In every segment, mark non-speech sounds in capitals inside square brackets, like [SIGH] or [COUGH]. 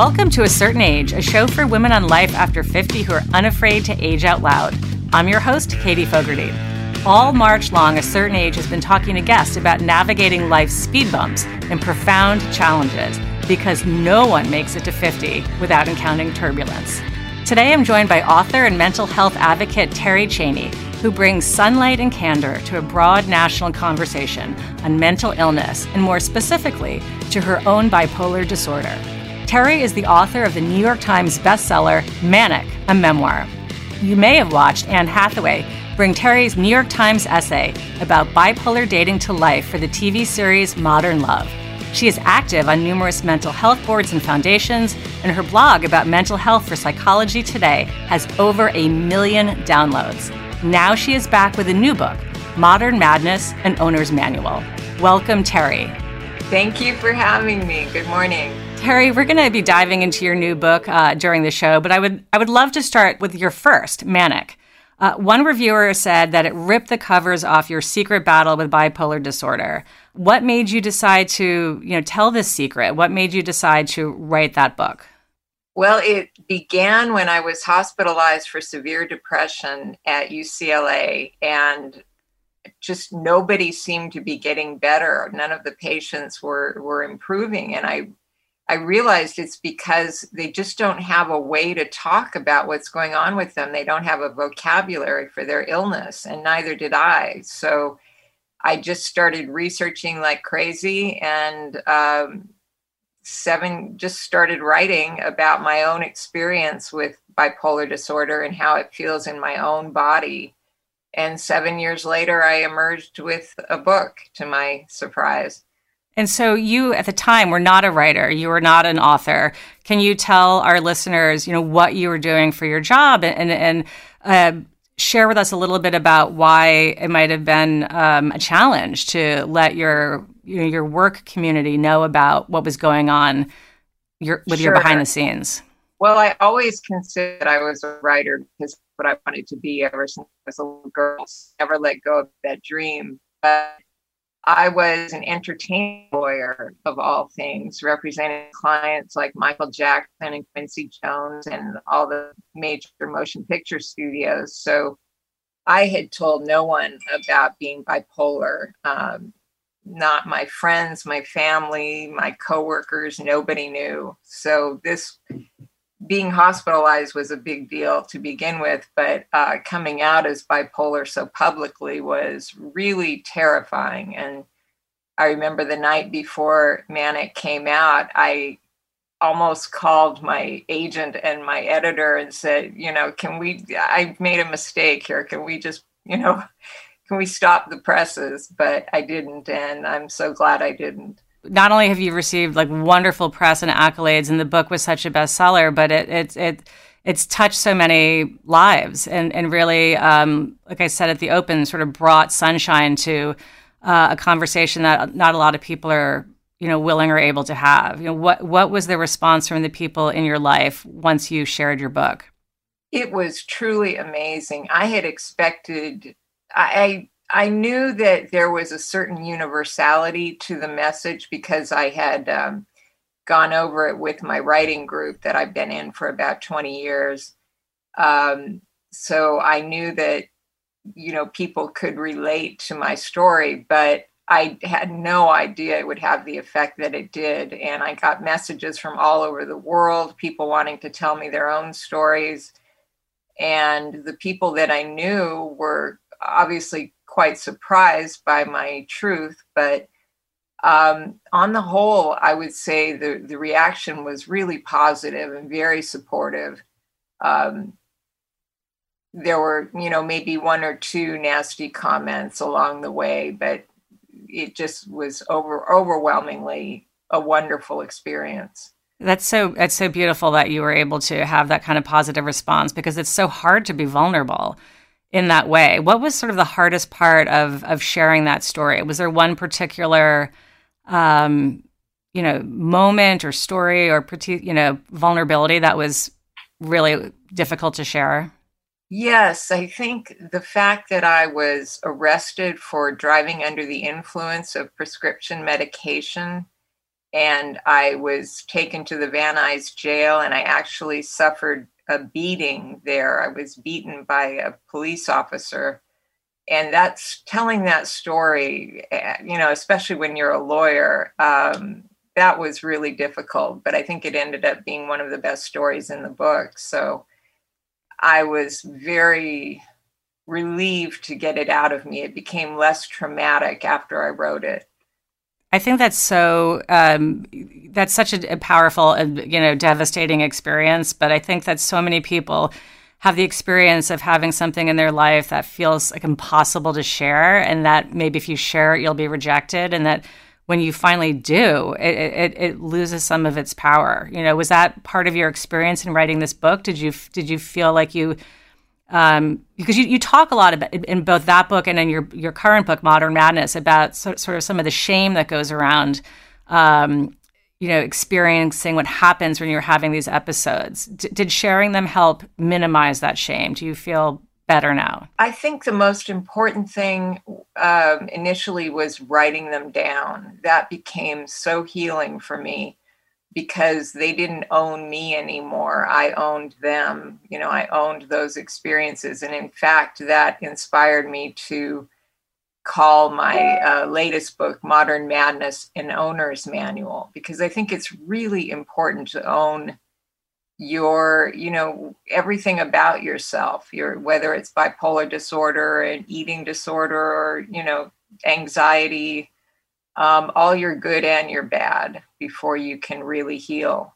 Welcome to A Certain Age, a show for women on life after 50 who are unafraid to age out loud. I'm your host, Katie Fogarty. All March long, A Certain Age has been talking to guests about navigating life's speed bumps and profound challenges because no one makes it to 50 without encountering turbulence. Today, I'm joined by author and mental health advocate Terri Cheney, who brings sunlight and candor to a broad national conversation on mental illness and, more specifically, to her own bipolar disorder. Terri is the author of the New York Times bestseller, Manic, a memoir. You may have watched Anne Hathaway bring Terri's New York Times essay about bipolar dating to life for the TV series Modern Love. She is active on numerous mental health boards and foundations, and her blog about mental health for Psychology Today has over a million downloads. Now she is back with a new book, Modern Madness An Owner's Manual. Welcome, Terri. Thank you for having me. Good morning. Terri, we're going to be diving into your new book uh, during the show, but I would I would love to start with your first, Manic. Uh, one reviewer said that it ripped the covers off your secret battle with bipolar disorder. What made you decide to, you know, tell this secret? What made you decide to write that book? Well, it began when I was hospitalized for severe depression at UCLA, and just nobody seemed to be getting better. None of the patients were were improving, and I I realized it's because they just don't have a way to talk about what's going on with them. They don't have a vocabulary for their illness, and neither did I. So I just started researching like crazy and um, seven just started writing about my own experience with bipolar disorder and how it feels in my own body. And seven years later, I emerged with a book to my surprise. And so you at the time were not a writer, you were not an author. Can you tell our listeners, you know, what you were doing for your job and and, uh, share with us a little bit about why it might have been um, a challenge to let your you know, your work community know about what was going on your, with sure. your behind the scenes? Well, I always considered I was a writer because what I wanted to be ever since I was a little girl. Never let go of that dream. But I was an entertainment lawyer of all things, representing clients like Michael Jackson and Quincy Jones and all the major motion picture studios. So I had told no one about being bipolar. Um, not my friends, my family, my coworkers, nobody knew. So this being hospitalized was a big deal to begin with, but uh, coming out as bipolar so publicly was really terrifying. And I remember the night before Manic came out, I almost called my agent and my editor and said, you know, can we, I made a mistake here. Can we just, you know, [LAUGHS] can we stop the presses? But I didn't. And I'm so glad I didn't not only have you received like wonderful press and accolades, and the book was such a bestseller, but it it it it's touched so many lives, and and really, um, like I said at the open, sort of brought sunshine to uh, a conversation that not a lot of people are you know willing or able to have. You know what what was the response from the people in your life once you shared your book? It was truly amazing. I had expected. I I knew that there was a certain universality to the message because I had um, gone over it with my writing group that I've been in for about 20 years. Um, so I knew that, you know, people could relate to my story, but I had no idea it would have the effect that it did. And I got messages from all over the world, people wanting to tell me their own stories. And the people that I knew were obviously quite surprised by my truth, but um, on the whole, I would say the, the reaction was really positive and very supportive. Um, there were, you know, maybe one or two nasty comments along the way, but it just was over overwhelmingly a wonderful experience. That's so that's so beautiful that you were able to have that kind of positive response because it's so hard to be vulnerable in that way. What was sort of the hardest part of of sharing that story? Was there one particular um, you know, moment or story or you know, vulnerability that was really difficult to share? Yes, I think the fact that I was arrested for driving under the influence of prescription medication and I was taken to the Van Nuys jail, and I actually suffered a beating there. I was beaten by a police officer. And that's telling that story, eh, you know, especially when you're a lawyer, um, that was really difficult. But I think it ended up being one of the best stories in the book. So I was very relieved to get it out of me. It became less traumatic after I wrote it. I think that's so. Um, that's such a, a powerful and you know devastating experience. But I think that so many people have the experience of having something in their life that feels like impossible to share, and that maybe if you share it, you'll be rejected, and that when you finally do, it, it, it loses some of its power. You know, was that part of your experience in writing this book? Did you did you feel like you um, because you, you talk a lot about in both that book and in your your current book, Modern Madness, about so, sort of some of the shame that goes around, um, you know, experiencing what happens when you're having these episodes. D- did sharing them help minimize that shame? Do you feel better now? I think the most important thing um, initially was writing them down. That became so healing for me because they didn't own me anymore. I owned them. You know, I owned those experiences. And in fact, that inspired me to call my uh, latest book, Modern Madness, an owner's manual, because I think it's really important to own your you know everything about yourself your whether it's bipolar disorder and eating disorder or you know anxiety um, all your good and your bad before you can really heal.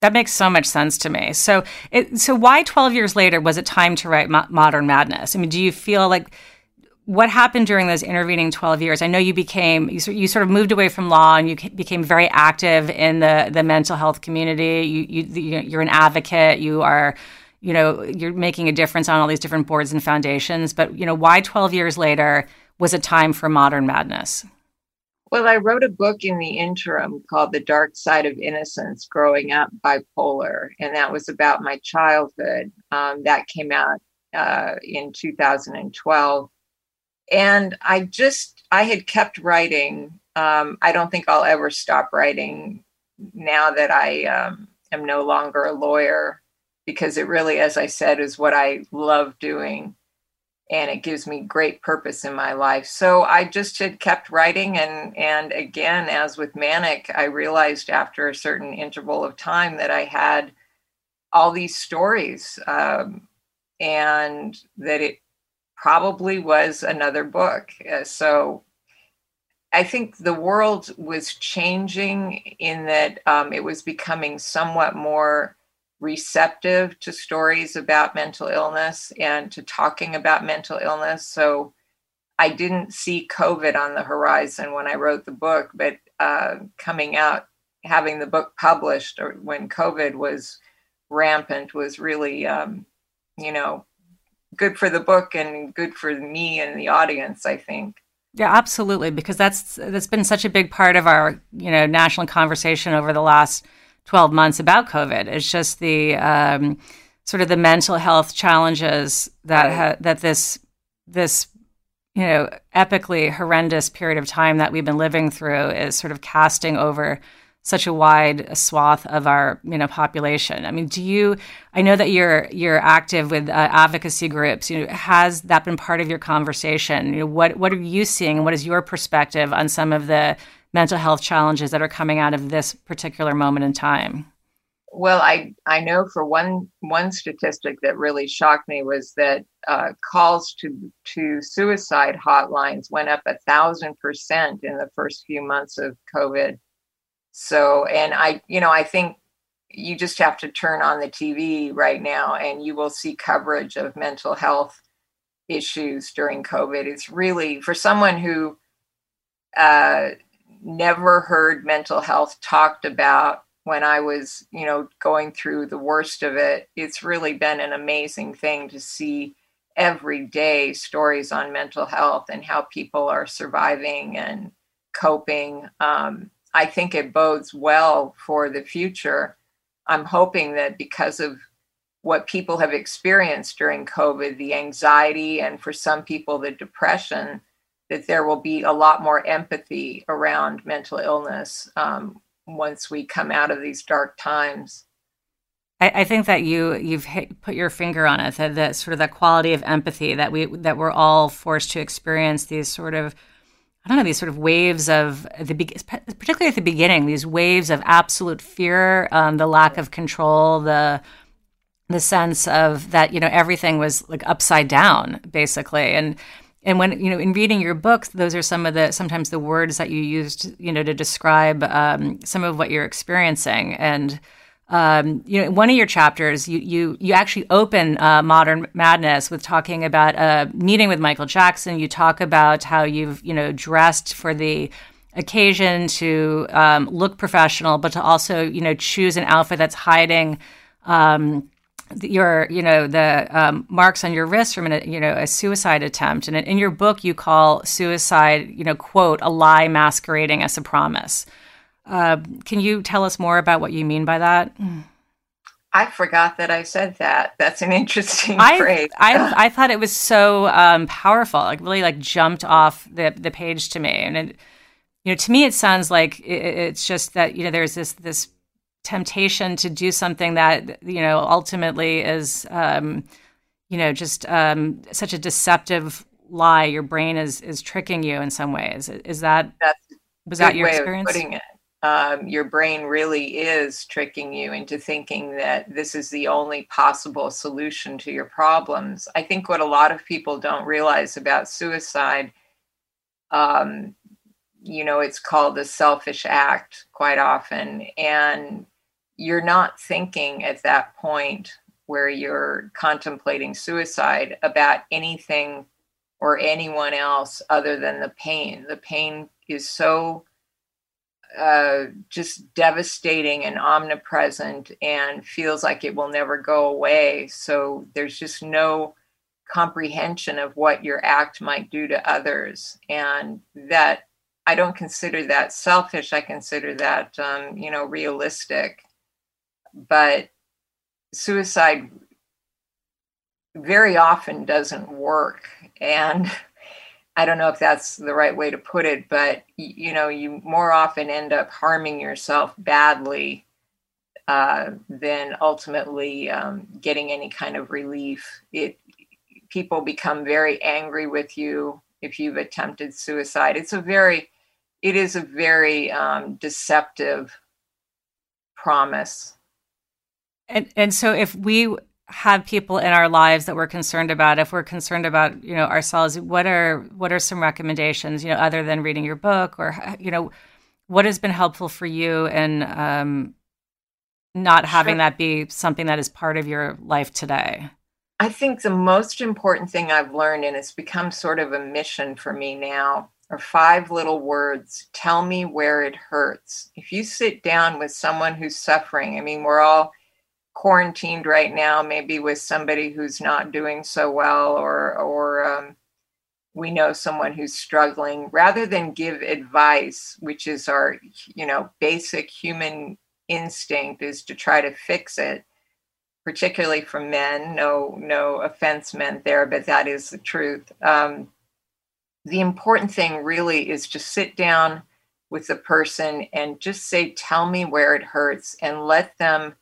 That makes so much sense to me. So, it, so why 12 years later was it time to write Mo- Modern Madness? I mean, do you feel like what happened during those intervening 12 years? I know you became, you, you sort of moved away from law and you became very active in the, the mental health community. You, you, you're an advocate. You are, you know, you're making a difference on all these different boards and foundations. But, you know, why 12 years later was it time for Modern Madness? Well, I wrote a book in the interim called The Dark Side of Innocence Growing Up Bipolar, and that was about my childhood. Um, that came out uh, in 2012. And I just, I had kept writing. Um, I don't think I'll ever stop writing now that I um, am no longer a lawyer because it really, as I said, is what I love doing and it gives me great purpose in my life. So I just had kept writing and and again as with manic I realized after a certain interval of time that I had all these stories um, and that it probably was another book. Uh, so I think the world was changing in that um, it was becoming somewhat more receptive to stories about mental illness and to talking about mental illness. So I didn't see COVID on the horizon when I wrote the book, but uh, coming out, having the book published or when COVID was rampant was really, um, you know, good for the book and good for me and the audience, I think. Yeah, absolutely, because that's that's been such a big part of our you know national conversation over the last 12 months about COVID. It's just the um, sort of the mental health challenges that ha- that this this you know epically horrendous period of time that we've been living through is sort of casting over such a wide swath of our you know population. I mean, do you? I know that you're you're active with uh, advocacy groups. You know, has that been part of your conversation? You know, what what are you seeing? What is your perspective on some of the mental health challenges that are coming out of this particular moment in time? Well, I I know for one one statistic that really shocked me was that uh, calls to to suicide hotlines went up a thousand percent in the first few months of COVID. So, and I, you know, I think you just have to turn on the TV right now, and you will see coverage of mental health issues during COVID. It's really for someone who uh, never heard mental health talked about when I was, you know, going through the worst of it. It's really been an amazing thing to see every day stories on mental health and how people are surviving and coping. Um, I think it bodes well for the future. I'm hoping that because of what people have experienced during COVID, the anxiety, and for some people, the depression, that there will be a lot more empathy around mental illness um, once we come out of these dark times. I, I think that you you've hit, put your finger on it that, that sort of that quality of empathy that we that we're all forced to experience these sort of I don't know these sort of waves of the particularly at the beginning these waves of absolute fear, um, the lack of control, the the sense of that you know everything was like upside down basically and and when you know in reading your books those are some of the sometimes the words that you used you know to describe um, some of what you're experiencing and um, you know, one of your chapters, you you you actually open uh, Modern Madness with talking about a meeting with Michael Jackson. You talk about how you've you know dressed for the occasion to um, look professional, but to also you know choose an outfit that's hiding um, your you know the um, marks on your wrist from an, you know a suicide attempt. And in your book, you call suicide you know quote a lie masquerading as a promise. Uh, can you tell us more about what you mean by that? I forgot that I said that. That's an interesting I, phrase. I I thought it was so um, powerful. Like really, like jumped off the the page to me, and it, you know, to me, it sounds like it, it's just that you know there's this this temptation to do something that you know ultimately is um, you know just um, such a deceptive lie. Your brain is is tricking you in some ways. Is that That's was that your experience? putting it um, your brain really is tricking you into thinking that this is the only possible solution to your problems. I think what a lot of people don't realize about suicide, um, you know, it's called a selfish act quite often. And you're not thinking at that point where you're contemplating suicide about anything or anyone else other than the pain. The pain is so uh, just devastating and omnipresent and feels like it will never go away. So there's just no comprehension of what your act might do to others. And that I don't consider that selfish. I consider that, um, you know, realistic. But suicide very often doesn't work. And I don't know if that's the right way to put it, but you know, you more often end up harming yourself badly uh, than ultimately um, getting any kind of relief. It people become very angry with you if you've attempted suicide. It's a very, it is a very um, deceptive promise. And and so if we have people in our lives that we're concerned about if we're concerned about you know ourselves what are what are some recommendations you know other than reading your book or you know what has been helpful for you in um, not having sure. that be something that is part of your life today? I think the most important thing i've learned and it's become sort of a mission for me now are five little words. Tell me where it hurts. If you sit down with someone who's suffering i mean we're all quarantined right now, maybe with somebody who's not doing so well, or or um, we know someone who's struggling, rather than give advice, which is our you know basic human instinct, is to try to fix it. Particularly for men, no no offense meant there, but that is the truth. Um, the important thing really is to sit down with the person and just say, "Tell me where it hurts," and let them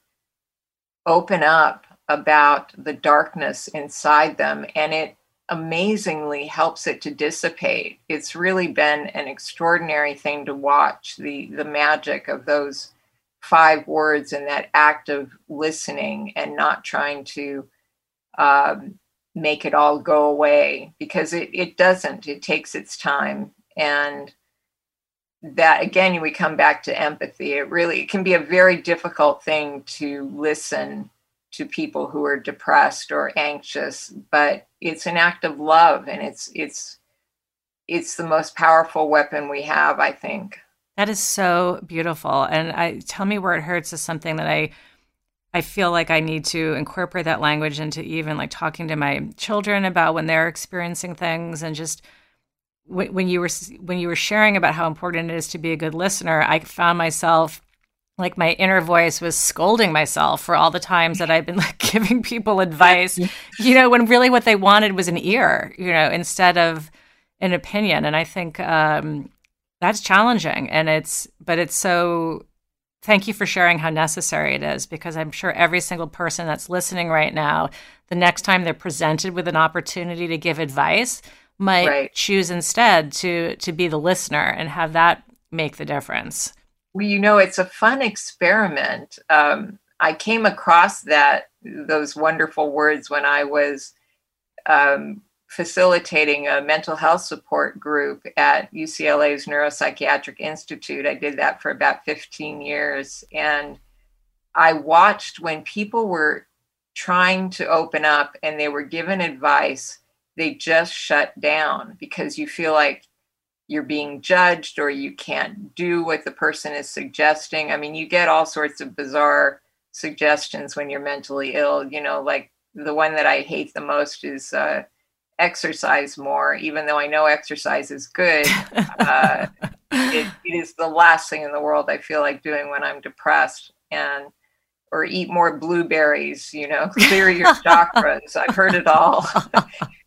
open up about the darkness inside them and it amazingly helps it to dissipate. It's really been an extraordinary thing to watch the the magic of those five words and that act of listening and not trying to um, make it all go away because it, it doesn't. It takes its time and that again we come back to empathy. It really it can be a very difficult thing to listen to people who are depressed or anxious but it's an act of love and it's it's it's the most powerful weapon we have i think. That is so beautiful and i tell me where it hurts is something that i i feel like i need to incorporate that language into even like talking to my children about when they're experiencing things and just when you were when you were sharing about how important it is to be a good listener, I found myself like my inner voice was scolding myself for all the times that I've been like [LAUGHS] giving people advice, you know, when really what they wanted was an ear, you know, instead of an opinion. And I think um, that's challenging, and it's but it's so thank you for sharing how necessary it is because I'm sure every single person that's listening right now, the next time they're presented with an opportunity to give advice, might right. choose instead to to be the listener and have that make the difference. Well, you know, it's a fun experiment. Um, I came across that those wonderful words when I was um, facilitating a mental health support group at UCLA's Neuropsychiatric Institute. I did that for about 15 years. And I watched when people were trying to open up and they were given advice, they just shut down because you feel like you're being judged or you can't do what the person is suggesting. I mean, you get all sorts of bizarre suggestions when you're mentally ill. You know, like the one that I hate the most is, uh, exercise more, even though I know exercise is good. [LAUGHS] Uh, it, it is the last thing in the world I feel like doing when I'm depressed, and or eat more blueberries. You know, clear your [LAUGHS] chakras. I've heard it all. [LAUGHS]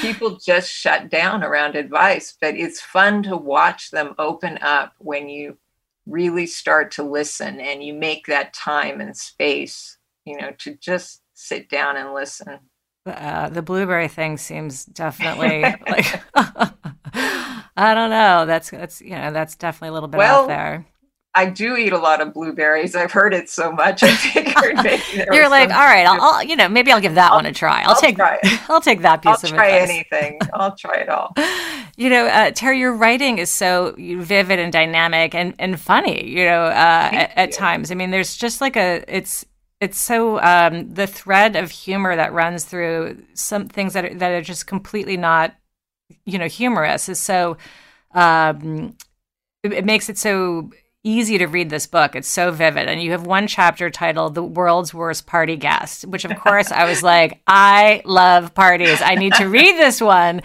People just shut down around advice, but it's fun to watch them open up when you really start to listen and you make that time and space. You know, to just sit down and listen. Uh, the blueberry thing seems definitely [LAUGHS] like [LAUGHS] I don't know. That's that's you know that's definitely a little bit well, out there. I do eat a lot of blueberries. I've heard it so much. I figured [LAUGHS] you're like, all right, I'll, I'll, you know maybe I'll give that I'll, one a try. I'll, I'll take try I'll take that piece of it. I'll of try advice. anything. I'll try it all. [LAUGHS] you know, uh, Terri, your writing is so vivid and dynamic and and funny. You know, uh, at, at times. I mean, there's just like a it's it's so um, the thread of humor that runs through some things that are, that are just completely not you know humorous is so um, it, it, makes it so easy to read this book. It's so vivid. And you have one chapter titled the world's worst party guest which of course i was like [LAUGHS] i love parties. I need to read this one.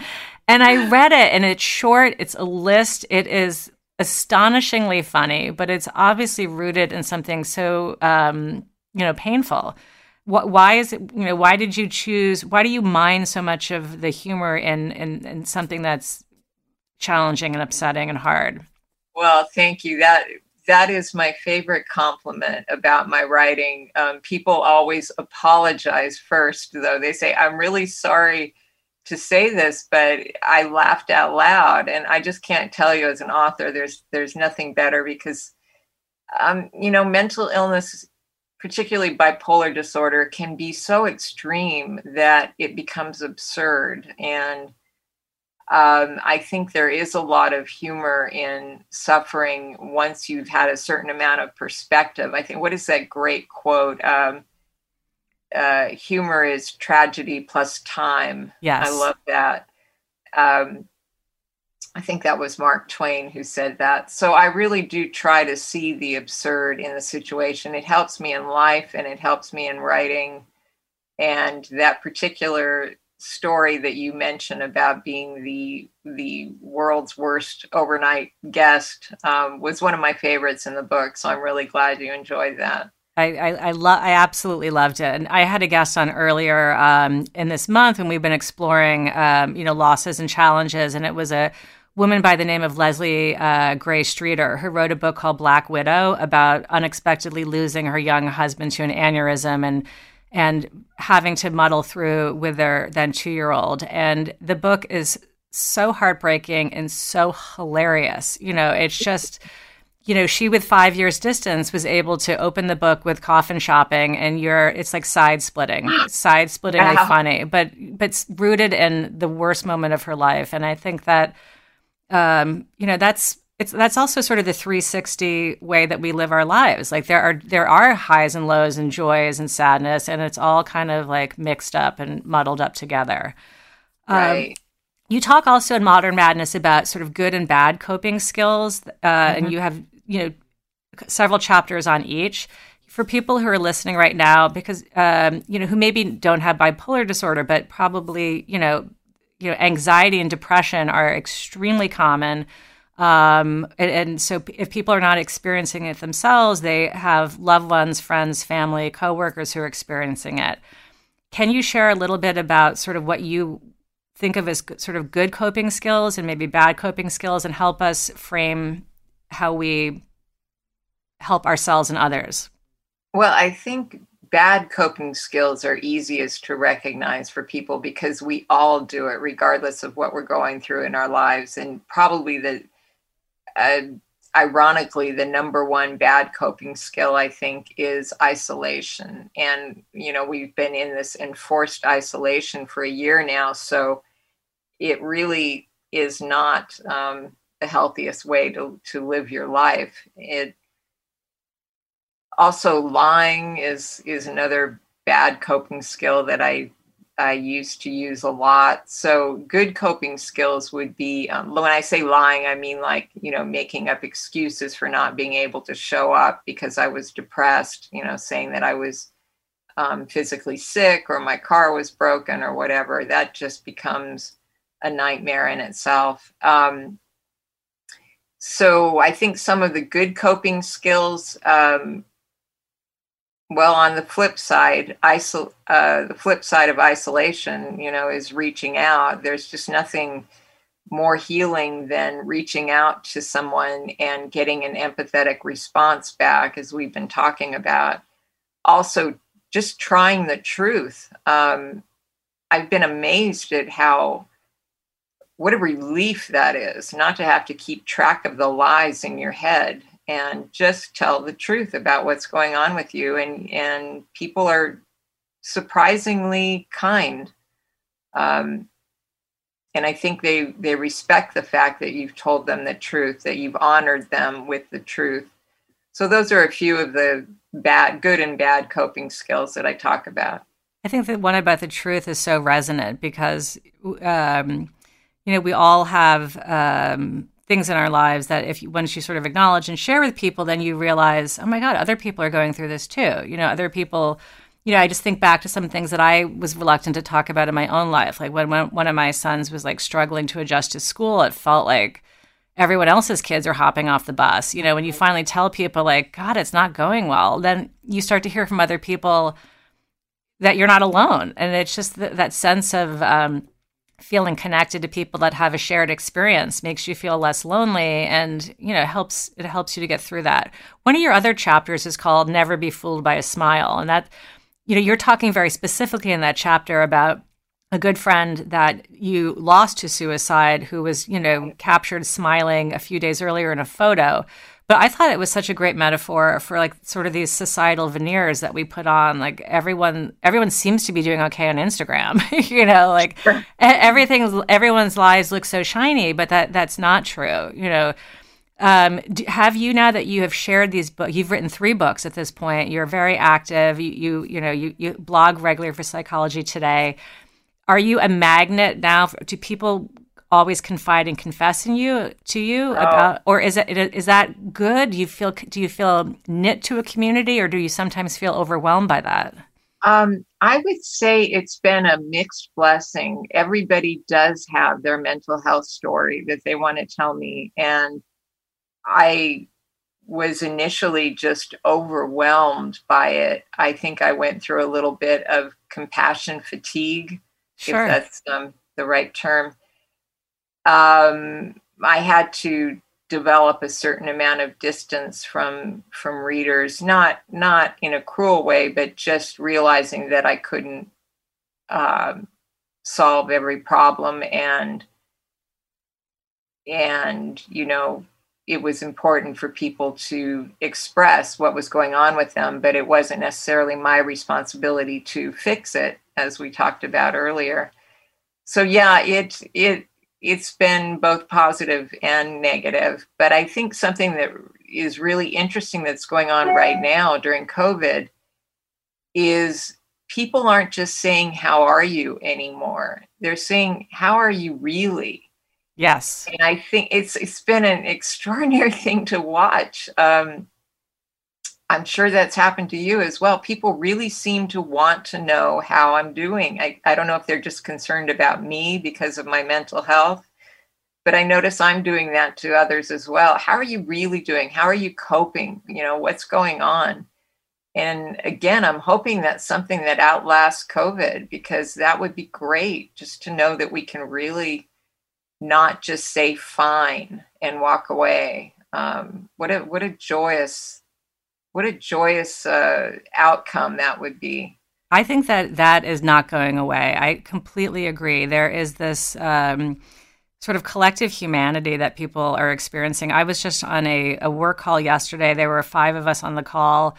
And i read it and it's short. It's a list. It is astonishingly funny but it's obviously rooted in something so um, you know painful. What, why is it you know why did you choose why do you mind so much of the humor in, in in something that's challenging and upsetting and hard? Well thank you. That that is my favorite compliment about my writing um, people always apologize first though they say i'm really sorry to say this but i laughed out loud and i just can't tell you as an author there's there's nothing better because um, you know mental illness particularly bipolar disorder, can be so extreme that it becomes absurd. And um, I think there is a lot of humor in suffering once you've had a certain amount of perspective. I think, what is that great quote? Um, uh, humor is tragedy plus time. Yes. I love that. Um, I think that was Mark Twain who said that. So I really do try to see the absurd in the situation. It helps me in life and it helps me in writing. And that particular story that you mentioned about being the the world's worst overnight guest um, was one of my favorites in the book. So I'm really glad you enjoyed that. I I, I, lo- I absolutely loved it, and I had a guest on earlier um, in this month, and we've been exploring um, you know losses and challenges, and it was a woman by the name of Leslie uh, Gray Streeter, who wrote a book called Black Widow about unexpectedly losing her young husband to an aneurysm and and having to muddle through with their then two year old. And the book is so heartbreaking and so hilarious. You know, it's just. You know, she with five years distance was able to open the book with coffin shopping, and you're it's like side splitting, side splittingly wow. funny, but but rooted in the worst moment of her life. And I think that um, you know, that's it's that's also sort of the 360 way that we live our lives. Like there are there are highs and lows and joys and sadness, and it's all kind of like mixed up and muddled up together. Um, right. Um, you talk also in Modern Madness about sort of good and bad coping skills, uh, mm-hmm. and you have you know several chapters on each for people who are listening right now because um, you know who maybe don't have bipolar disorder but probably you know you know anxiety and depression are extremely common um, and, and, so if people are not experiencing it themselves they have loved ones friends family coworkers who are experiencing it can you share a little bit about sort of what you think of as sort of good coping skills and maybe bad coping skills and help us frame how we help ourselves and others? Well, I think bad coping skills are easiest to recognize for people because we all do it regardless of what we're going through in our lives and probably the uh, ironically the number one bad coping skill i think is isolation. And you know we've been in this enforced isolation for a year now so it really is not um, the healthiest way to, to live your life. It also lying is is another bad coping skill that i i used to use a lot. So good coping skills would be um, when i say lying i mean like you know making up excuses for not being able to show up because i was depressed you know saying that i was um, physically sick or my car was broken or whatever that just becomes a nightmare in itself. Um, so i think some of the good coping skills um, well on the flip side isol- uh, the flip side of isolation you know is reaching out. There's just nothing more healing than reaching out to someone and getting an empathetic response back as we've been talking about. Also just trying the truth. Um, i've been amazed at how what a relief that is not to have to keep track of the lies in your head and just tell the truth about what's going on with you. And and people are surprisingly kind. Um, and i think they they respect the fact that you've told them the truth that you've honored them with the truth. So those are a few of the bad good and bad coping skills that i talk about. I think that one about the truth is so resonant because um, you know we all have um, things in our lives that if you, once you sort of acknowledge and share with people, then you realize, oh my God, other people are going through this too. You know, other people. You know, I just think back to some things that I was reluctant to talk about in my own life. Like when, when one of my sons was like struggling to adjust to school, it felt like everyone else's kids are hopping off the bus. You know, when you finally tell people like, God, it's not going well, then you start to hear from other people that you're not alone. And it's just th- that sense of um, feeling connected to people that have a shared experience makes you feel less lonely and you know helps it helps you to get through that. One of your other chapters is called never be fooled by a smile. And that you know you're talking very specifically in that chapter about a good friend that you lost to suicide who was you know captured smiling a few days earlier in a photo but I thought it was such a great metaphor for like sort of these societal veneers that we put on. Like everyone, everyone seems to be doing okay on Instagram. [LAUGHS] you know, like sure. everything, everyone's lives look so shiny, but that that's not true. You know, um, do, have you now that you have shared these books? You've written three books at this point. You're very active. You you you know you you blog regularly for Psychology Today. Are you a magnet now? Do people always confide and confess in you to you about or is it is that good? Do you feel do you feel knit to a community or do you sometimes feel overwhelmed by that? Um, i would say it's been a mixed blessing. Everybody does have their mental health story that they want to tell me and i was initially just overwhelmed by it. I think i went through a little bit of compassion fatigue sure. if that's um, the right term um, I had to develop a certain amount of distance from from readers, not not in a cruel way, but just realizing that I couldn't uh, solve every problem and and you know it was important for people to express what was going on with them but it wasn't necessarily my responsibility to fix it as we talked about earlier. So yeah it it it's been both positive and negative. But I think something that is really interesting that's going on right now during COVID is people aren't just saying, How are you anymore? They're saying, How are you really? Yes. And I think it's it's been an extraordinary [LAUGHS] thing to watch. Um, I'm sure that's happened to you as well. People really seem to want to know how I'm doing. I, I don't know if they're just concerned about me because of my mental health, but I notice I'm doing that to others as well. How are you really doing? How are you coping? You know, what's going on? And again, I'm hoping that's something that outlasts COVID because that would be great just to know that we can really not just say fine and walk away. Um, what a what a joyous what a joyous uh, outcome that would be. I think that that is not going away. I completely agree. There is this um, sort of collective humanity that people are experiencing. I was just on a, a work call yesterday. There were five of us on the call.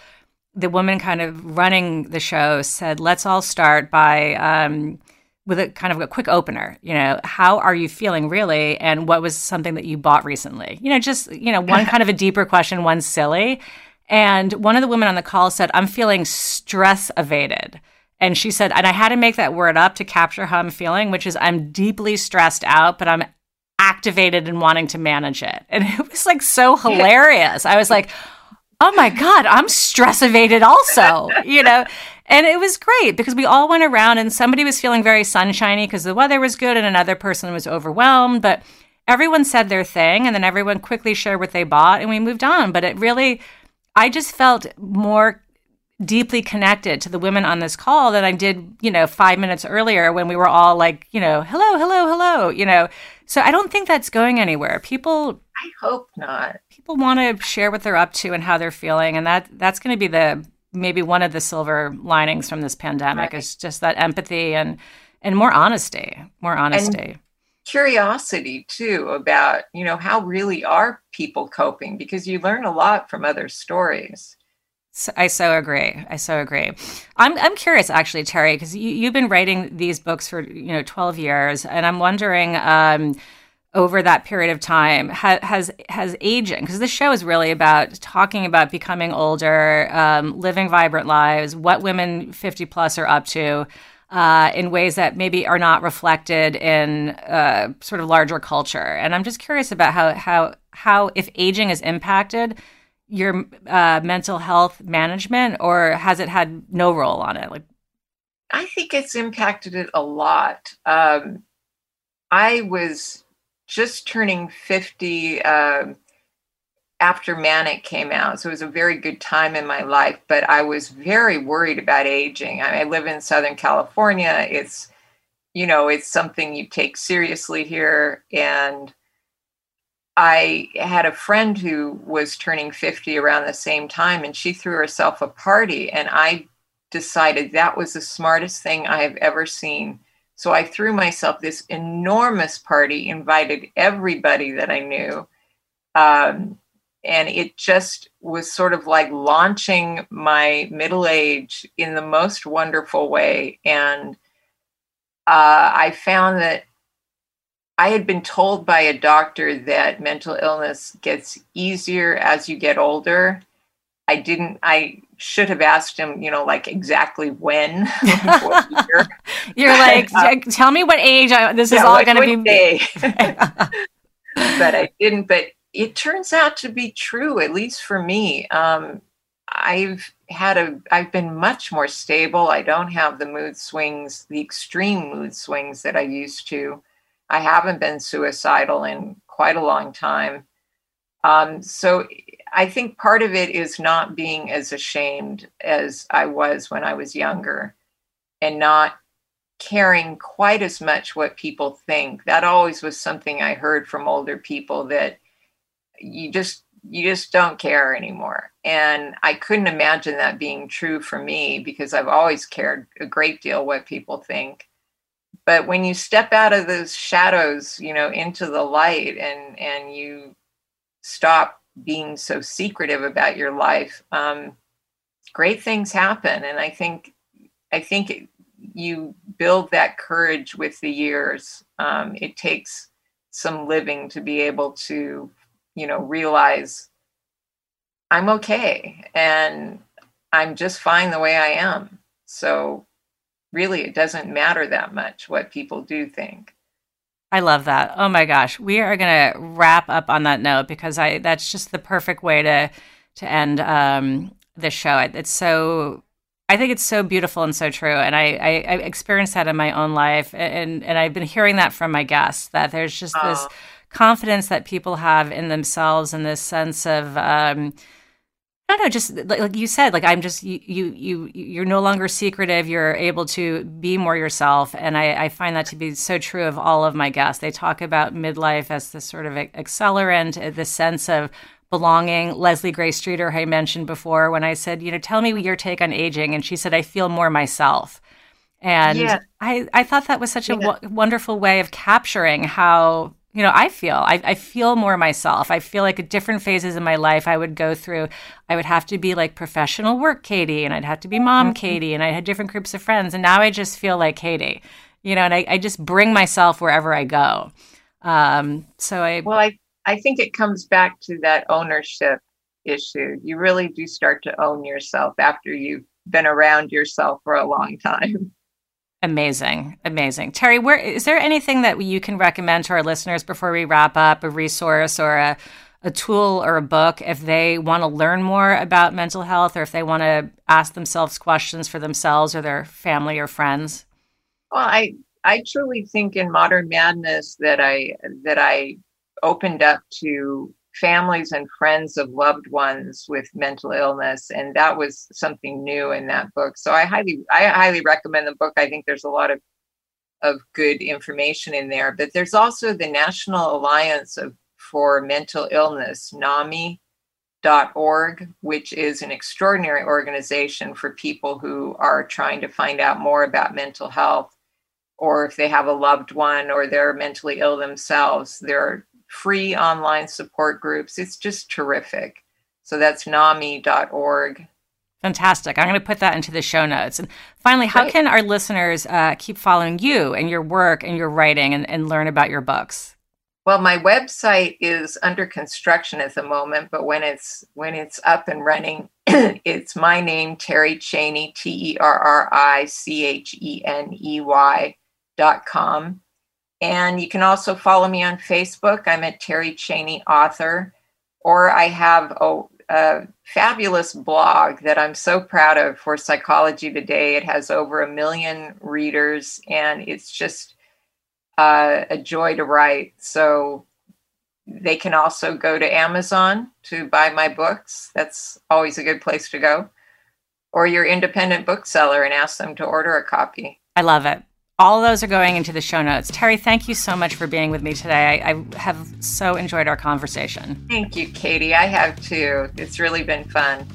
The woman kind of running the show said, let's all start by. Um, with a kind of a quick opener, you know, how are you feeling really? And what was something that you bought recently? You know, just, you know, one [LAUGHS] kind of a deeper question, one silly. And one of the women on the call said, I'm feeling stress evaded. And she said, and I had to make that word up to capture how I'm feeling, which is I'm deeply stressed out, but I'm activated and wanting to manage it. And it was like so [LAUGHS] hilarious. I was like, oh my God, I'm stress evaded also, [LAUGHS] you know? And it was great because we all went around and somebody was feeling very sunshiny because the weather was good and another person was overwhelmed. But everyone said their thing and then everyone quickly shared what they bought and we moved on. But it really, I just felt more deeply connected to the women on this call than I did, you know, five minutes earlier when we were all like, you know, hello, hello, hello, you know. So I don't think that's going anywhere. People I hope not. People want to share what they're up to and how they're feeling. And that that's gonna be the maybe one of the silver linings from this pandemic right. is just that empathy and and more honesty, more honesty. And curiosity too about, you know, how really are people coping because you learn a lot from other stories. I so agree. I so agree. I'm I'm curious actually, Terri, because you, you've been writing these books for you know 12 years, and I'm wondering um, over that period of time has has aging because this show is really about talking about becoming older um, living vibrant lives what women 50 plus are up to uh, in ways that maybe are not reflected in uh, sort of larger culture. And i'm just curious about how how how if aging has impacted your uh, mental health management or has it had no role on it? Like i think it's impacted it a lot. Um, i was just turning 50 uh, after Manic came out. So it was a very good time in my life, but I was very worried about aging. I, I live in Southern California. It's, you know, it's something you take seriously here. And I had a friend who was turning 50 around the same time, and she threw herself a party. And I decided that was the smartest thing I have ever seen so I threw myself this enormous party, invited everybody that I knew. Um, and it just was sort of like launching my middle age in the most wonderful way. And uh, I found that I had been told by a doctor that mental illness gets easier as you get older. I didn't, I should have asked him, you know, like exactly when. [LAUGHS] You're like, uh, tell me what age I, this yeah, is all going to be. [LAUGHS] [LAUGHS] but I didn't. But it turns out to be true, at least for me. Um, I've had a, I've been much more stable. I don't have the mood swings, the extreme mood swings that I used to. I haven't been suicidal in quite a long time. Um, so I think part of it is not being as ashamed as I was when I was younger and not caring quite as much what people think. That always was something I heard from older people that you just you just don't care anymore. And I couldn't imagine that being true for me because I've always cared a great deal what people think. But when you step out of those shadows, you know, into the light and and you stop being so secretive about your life, um, great things happen. And I think, I think you build that courage with the years. Um, it takes some living to be able to, you know, realize I'm okay and I'm just fine the way I am. So really, it doesn't matter that much what people do think. I love that. Oh my gosh, we are going to wrap up on that note because I that's just the perfect way to to end um, this show. It's so I think it's so beautiful and so true, and I, I, I experienced that in my own life, and and I've been hearing that from my guests that there's just this confidence that people have in themselves and this sense of um, I don't know, just like, like, you said, like I'm just you, you, you, you're no longer secretive. You're able to be more yourself, and I, I find that to be so true of all of my guests. They talk about midlife as this sort of accelerant, uh, the sense of belonging. Leslie Gray Streeter, I mentioned before, when I said, you know, tell me your take on aging. And she said, I feel more myself. And yeah. I, I thought that was such a yeah. w- wonderful way of capturing how you know i feel I, I feel more myself. I feel like at different phases in my life i would go through i would have to be like professional work katie and i'd have to be mom mm-hmm. katie and i had different groups of friends and now i just feel like katie you know and i, I just bring myself wherever i go. Um, so i well i i think it comes back to that ownership issue. You really do start to own yourself after you've been around yourself for a long time Amazing, amazing. Terri, where is there anything that you can recommend to our listeners before we wrap up? A resource or a a tool or a book if they want to learn more about mental health or if they want to ask themselves questions for themselves or their family or friends? Well, I I truly think in Modern Madness that I that I opened up to families and friends of loved ones with mental illness and that was something new in that book. So i highly i highly recommend the book. I think there's a lot of of good information in there but there's also the national alliance of for mental illness nami.org which is an extraordinary organization for people who are trying to find out more about mental health or if they have a loved one or they're mentally ill themselves there are free online support groups. It's just terrific. So that's NAMI.org. Fantastic. I'm going to put that into the show notes. And finally, how can our listeners uh, keep following you and your work and your writing and, and learn about your books? Well, my website is under construction at the moment, but when it's when it's up and running, [CLEARS THROAT] it's my name, Terri Cheney, T E R R I C H E N E Y dot com. And you can also follow me on Facebook. I'm at Terri Cheney Author, or I have a, a, fabulous blog that I'm so proud of for Psychology Today. It has over a million readers, and it's just uh, a joy to write. So they can also go to Amazon to buy my books. That's always a good place to go. Or your independent bookseller and ask them to order a copy. I love it. All those are going into the show notes. Terri, thank you so much for being with me today. I, I, have so enjoyed our conversation. Thank you, Katie. I have too. It's really been fun.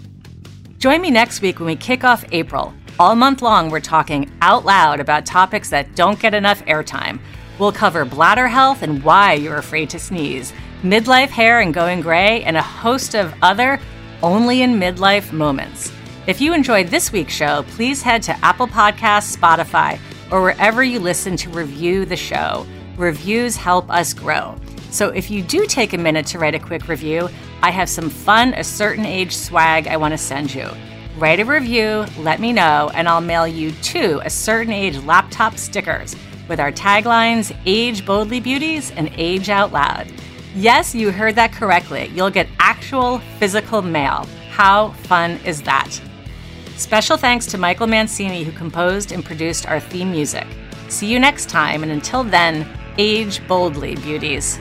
Join me next week when we kick off April. All month long, we're talking out loud about topics that don't get enough airtime. We'll cover bladder health and why you're afraid to sneeze, midlife hair and going gray, and a host of other only in midlife moments. If you enjoyed this week's show, please head to Apple Podcasts, Spotify, or wherever you listen to review the show. Reviews help us grow. So if you do take a minute to write a quick review, I have some fun, a certain age swag I want to send you. Write a review, let me know, and I'll mail you two a certain age laptop stickers with our taglines Age Boldly Beauties and Age Out Loud. Yes, you heard that correctly. You'll get actual physical mail. How fun is that? Special thanks to Michael Mancini, who composed and produced our theme music. See you next time, and until then, age boldly, beauties.